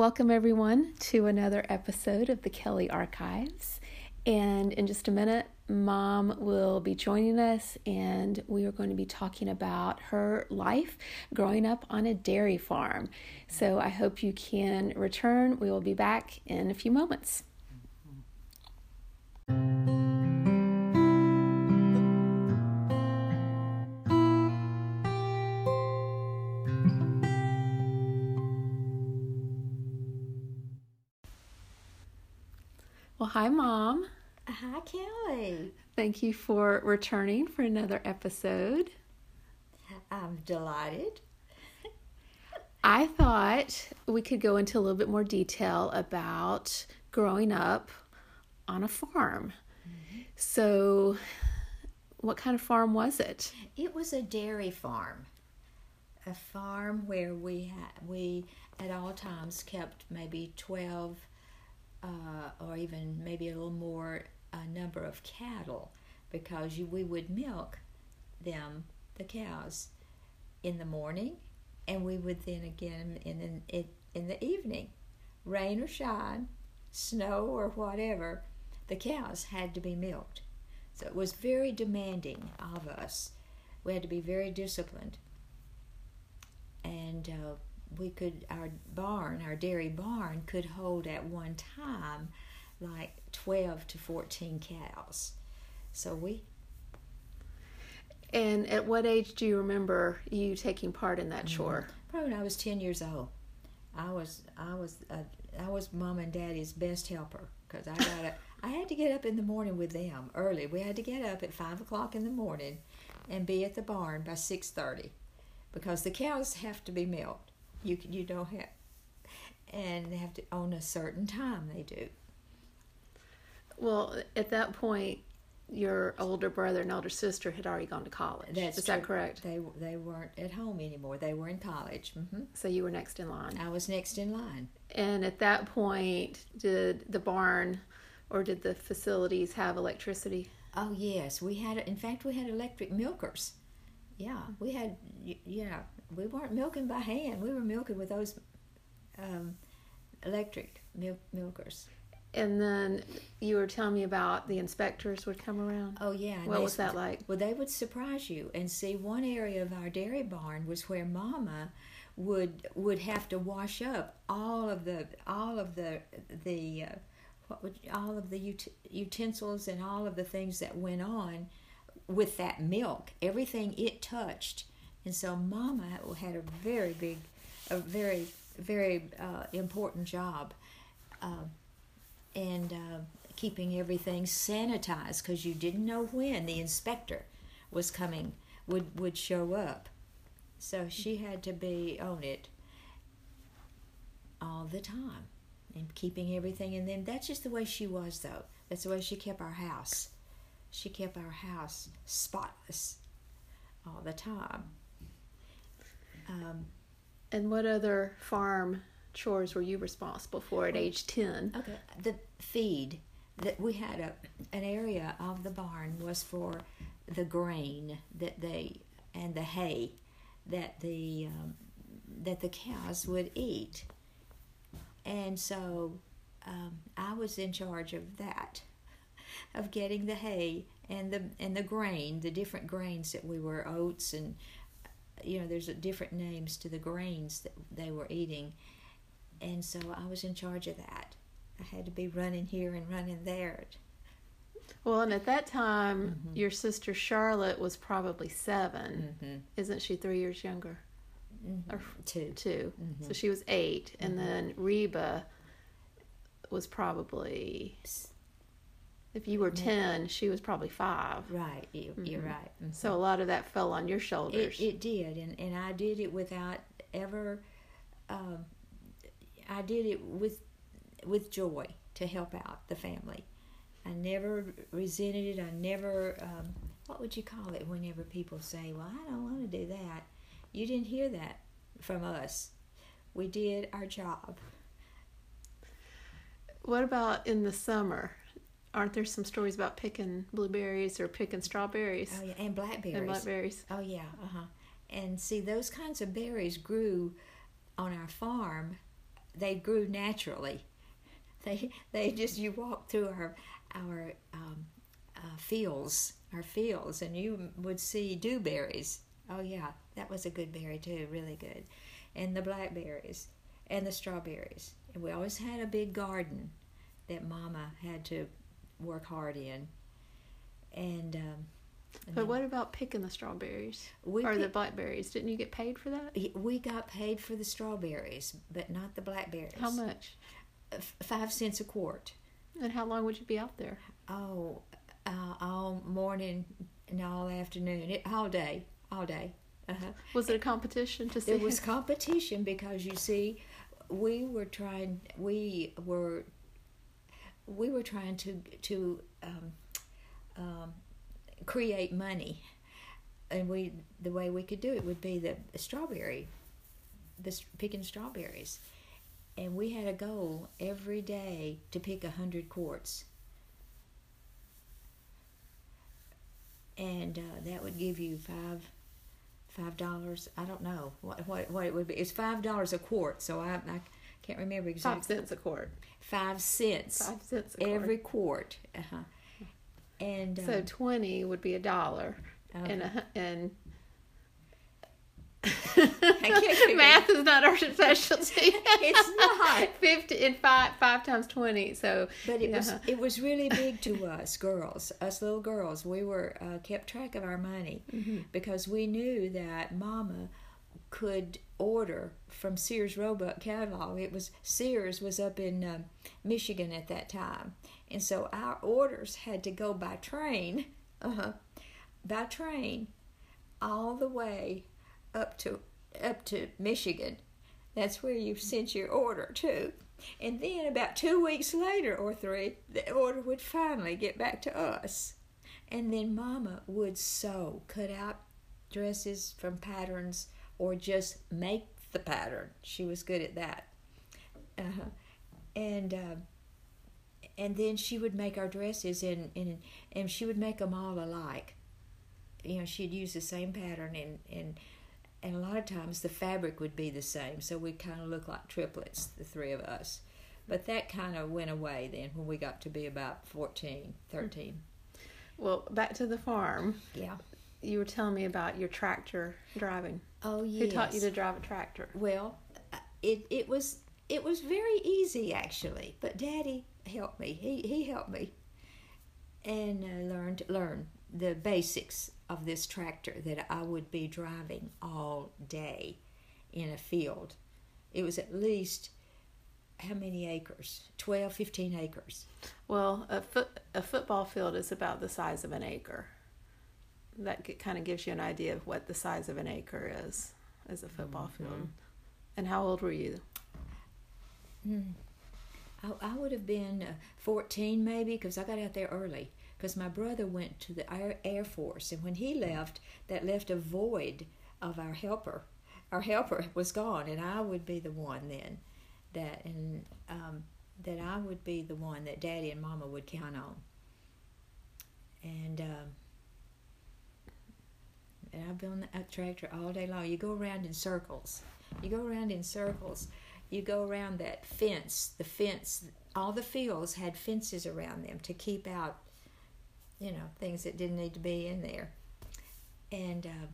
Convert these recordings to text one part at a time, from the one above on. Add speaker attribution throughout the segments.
Speaker 1: Welcome, everyone, to another episode of the Kelly Archives. And in just a minute, Mom will be joining us, and we are going to be talking about her life growing up on a dairy farm. So I hope you can return. We will be back in a few moments. Well, hi, Mom.
Speaker 2: Hi, Kelly.
Speaker 1: Thank you for returning for another episode.
Speaker 2: I'm delighted.
Speaker 1: I thought we could go into a little bit more detail about growing up on a farm. Mm-hmm. So, what kind of farm was it?
Speaker 2: It was a dairy farm, a farm where we had we at all times kept maybe twelve, uh, or even maybe a little more uh, number of cattle, because you, we would milk them, the cows, in the morning, and we would then again in in in the evening, rain or shine, snow or whatever, the cows had to be milked. So it was very demanding of us. We had to be very disciplined. And uh, we could, our barn, our dairy barn, could hold at one time like 12 to 14 cows. So we.
Speaker 1: And at what age do you remember you taking part in that chore?
Speaker 2: Probably when I was 10 years old. I was I was uh, I was mom and daddy's best helper because I got to I had to get up in the morning with them early. We had to get up at five o'clock in the morning and be at the barn by six thirty because the cows have to be milked. You you don't have and they have to own a certain time they do.
Speaker 1: Well, at that point, your older brother and older sister had already gone to college.
Speaker 2: That's
Speaker 1: Is that correct?
Speaker 2: They they weren't at home anymore. They were in college. hmm
Speaker 1: So you were next in line.
Speaker 2: I was next in line.
Speaker 1: And at that point, did the barn or did the facilities have electricity?
Speaker 2: Oh yes, we had. In fact, we had electric milkers. Yeah, we had. Yeah, we weren't milking by hand. We were milking with those um, electric milk milkers.
Speaker 1: And then you were telling me about the inspectors would come around.
Speaker 2: Oh yeah.
Speaker 1: What
Speaker 2: they
Speaker 1: was that like?
Speaker 2: Well, they would surprise you and see one area of our dairy barn was where Mama would would have to wash up all of the all of the the uh, what would all of the ut- utensils and all of the things that went on with that milk, everything it touched, and so Mama had a very big, a very very uh, important job. Um, and uh, keeping everything sanitized because you didn't know when the inspector was coming would would show up. So she had to be on it all the time and keeping everything and then that's just the way she was though. That's the way she kept our house. She kept our house spotless all the time um,
Speaker 1: And what other farm chores were you responsible for at age 10?
Speaker 2: Okay, the feed that we had a an area of the barn was for the grain that they and the hay that the um, that the cows would eat, and so um, I was in charge of that, of getting the hay and the and the grain, the different grains that we were oats and you know there's a different names to the grains that they were eating, and so I was in charge of that. I had to be running here and running there.
Speaker 1: Well, and at that time, mm-hmm. your sister Charlotte was probably 7
Speaker 2: Mm-hmm.
Speaker 1: Isn't she three years younger? Mm-hmm. Or
Speaker 2: Two.
Speaker 1: 2 So mm-hmm. she was 8 And then Reba was probably, if you were 10, she was probably 5
Speaker 2: Right, you, you're right. Mhm.
Speaker 1: So a lot of that fell on your shoulders.
Speaker 2: It, it did, and, and I did it without ever. Um, I did it with with joy to help out the family. I never resented it. I never. Um, what would you call it? Whenever people say, "Well, I don't want to do that," you didn't hear that from us. We did our job.
Speaker 1: What about in the summer? Aren't there some stories about picking blueberries or picking strawberries
Speaker 2: Oh yeah, and blackberries.
Speaker 1: and blackberries?
Speaker 2: Oh yeah, uh huh. And see, those kinds of berries grew on our farm they grew naturally. They they just you walk through our our um, uh, fields, our fields, and you would see dewberries. Oh yeah, that was a good berry too, really good, and the blackberries and the strawberries. And we always had a big garden that Mama had to work hard in, and. Um,
Speaker 1: but what about picking the strawberries
Speaker 2: we
Speaker 1: or
Speaker 2: pick-
Speaker 1: the blackberries? Didn't you get paid for that?
Speaker 2: we got paid for the strawberries, but not the blackberries.
Speaker 1: How much?
Speaker 2: F- Five cents a quart.
Speaker 1: And how long would you be out there?
Speaker 2: Oh, uh, all morning and all afternoon, it, all day, all day. Uh-huh.
Speaker 1: Was it a competition to see?
Speaker 2: It was competition because you see, we were trying. We were. We were trying to to um, um, create money, and we the way we could do it would be the strawberry, the picking strawberries, and we had a goal every day to pick a hundred quarts. And uh, that would give you five five dollars. I don't know what, what what it would be. It's five dollars a quart, so I I can't remember exactly.
Speaker 1: five cents a quart.
Speaker 2: Five cents
Speaker 1: Five cents a quart.
Speaker 2: every quart. Uh-huh. And uh,
Speaker 1: So twenty would be a dollar, and
Speaker 2: okay.
Speaker 1: a, and
Speaker 2: can't figure-
Speaker 1: math is not our specialty.
Speaker 2: It's not.
Speaker 1: fifty and five five times twenty. So
Speaker 2: but it was it was really big to us girls, us little girls. We were uh, kept track of our money
Speaker 1: Mm-hmm.
Speaker 2: because we knew that Mama could order from Sears Roebuck catalog. It was Sears was up in um, Michigan at that time, and so our orders had to go by train, uh-huh, by train, all the way up to up to Michigan. That's where you sent your order to. And then about two weeks later or three, the order would finally get back to us. And then Mama would sew, cut out dresses from patterns, or just make the pattern. She was good at that. Uh-huh. And uh, and then she would make our dresses, and, and and she would make them all alike. You know, she'd use the same pattern, and and and a lot of times the fabric would be the same, so we kind of look like triplets, the three of us. But that kind of went away then when we got to be about 14, 13.
Speaker 1: well, back to the farm.
Speaker 2: Yeah.
Speaker 1: You were telling me about your tractor driving.
Speaker 2: Oh,
Speaker 1: yeah.
Speaker 2: Who
Speaker 1: taught you to drive a tractor?
Speaker 2: Well, uh, it it was it was very easy actually, but Daddy helped me. He he helped me, and uh, learned learn the basics of this tractor that I would be driving all day in a field. It was at least how many acres? 12, 15 acres.
Speaker 1: Well, a foot a football field is about the size of an acre. That kind of gives you an idea of what the size of an acre is as a football field. And how old were you?
Speaker 2: Hmm. I, I would have been uh, 14 maybe because I got out there early because my brother went to the Air, Air Force and when he left that left a void of our helper our helper was gone and I would be the one then that and um, that I would be the one that daddy and mama would count on and um, and I've been on that tractor all day long. You go around in circles. You go around in circles. You go around that fence. The fence all the fields had fences around them to keep out you know things that didn't need to be in there. And uh,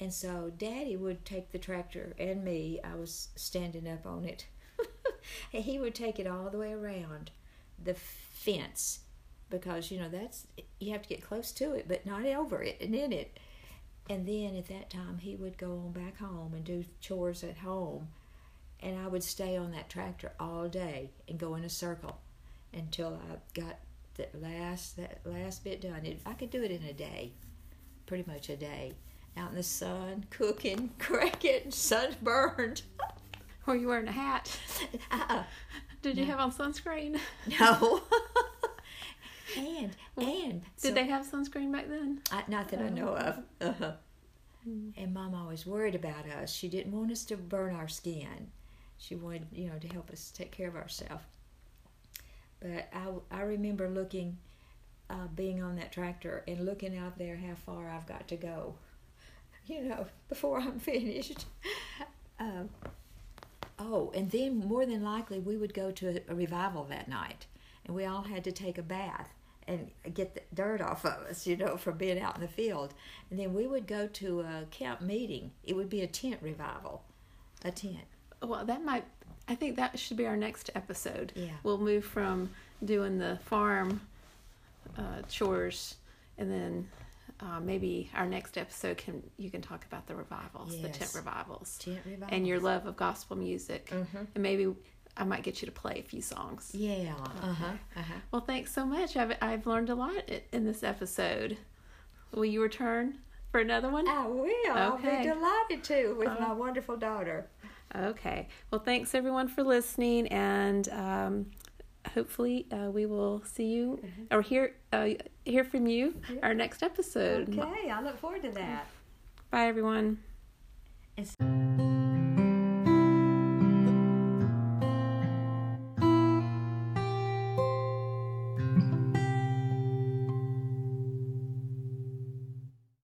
Speaker 2: and so daddy would take the tractor and me. I was standing up on it. He would take it all the way around the fence because you know that's you have to get close to it but not over it and in it and then at that time he would go on back home and do chores at home and I would stay on that tractor all day and go in a circle until I got the last that last bit done. It, I could do it in a day, pretty much a day, out in the sun, cooking, cracking, sunburned.
Speaker 1: Were you wearing a hat?
Speaker 2: uh-uh.
Speaker 1: Did you have on sunscreen?
Speaker 2: No. and and so-
Speaker 1: Did they have sunscreen back then?
Speaker 2: I, not that I know of. Uh-huh. And Mom always worried about us. She didn't want us to burn our skin. She wanted, you know, to help us take care of ourselves. But I, I remember looking, uh, being on that tractor and looking out there how far I've got to go, you know, before I'm finished. Um, Oh, and then more than likely we would go to a, a revival that night, and we all had to take a bath and get the dirt off of us, you know, from being out in the field. And then we would go to a camp meeting. It would be a tent revival, a tent.
Speaker 1: Well, that might. I think that should be our next episode.
Speaker 2: Yeah.
Speaker 1: We'll move from doing the farm uh, chores, and then uh, maybe our next episode can you can talk about the revivals, the tent revivals,
Speaker 2: Tent revivals.
Speaker 1: and your love of gospel music,
Speaker 2: Mhm.
Speaker 1: and maybe I might get you to play a few songs.
Speaker 2: Yeah. Uh huh. Uh huh.
Speaker 1: Well, thanks so much. I've I've learned a lot in this episode. Will you return for another one?
Speaker 2: I will. I'll
Speaker 1: Okay.
Speaker 2: be delighted to with
Speaker 1: Uh,
Speaker 2: my wonderful daughter.
Speaker 1: Okay. Well, thanks everyone for listening, and um, hopefully uh, we will see you or hear uh, hear from you our next episode.
Speaker 2: Okay, I look forward to that.
Speaker 1: Bye, everyone.
Speaker 2: And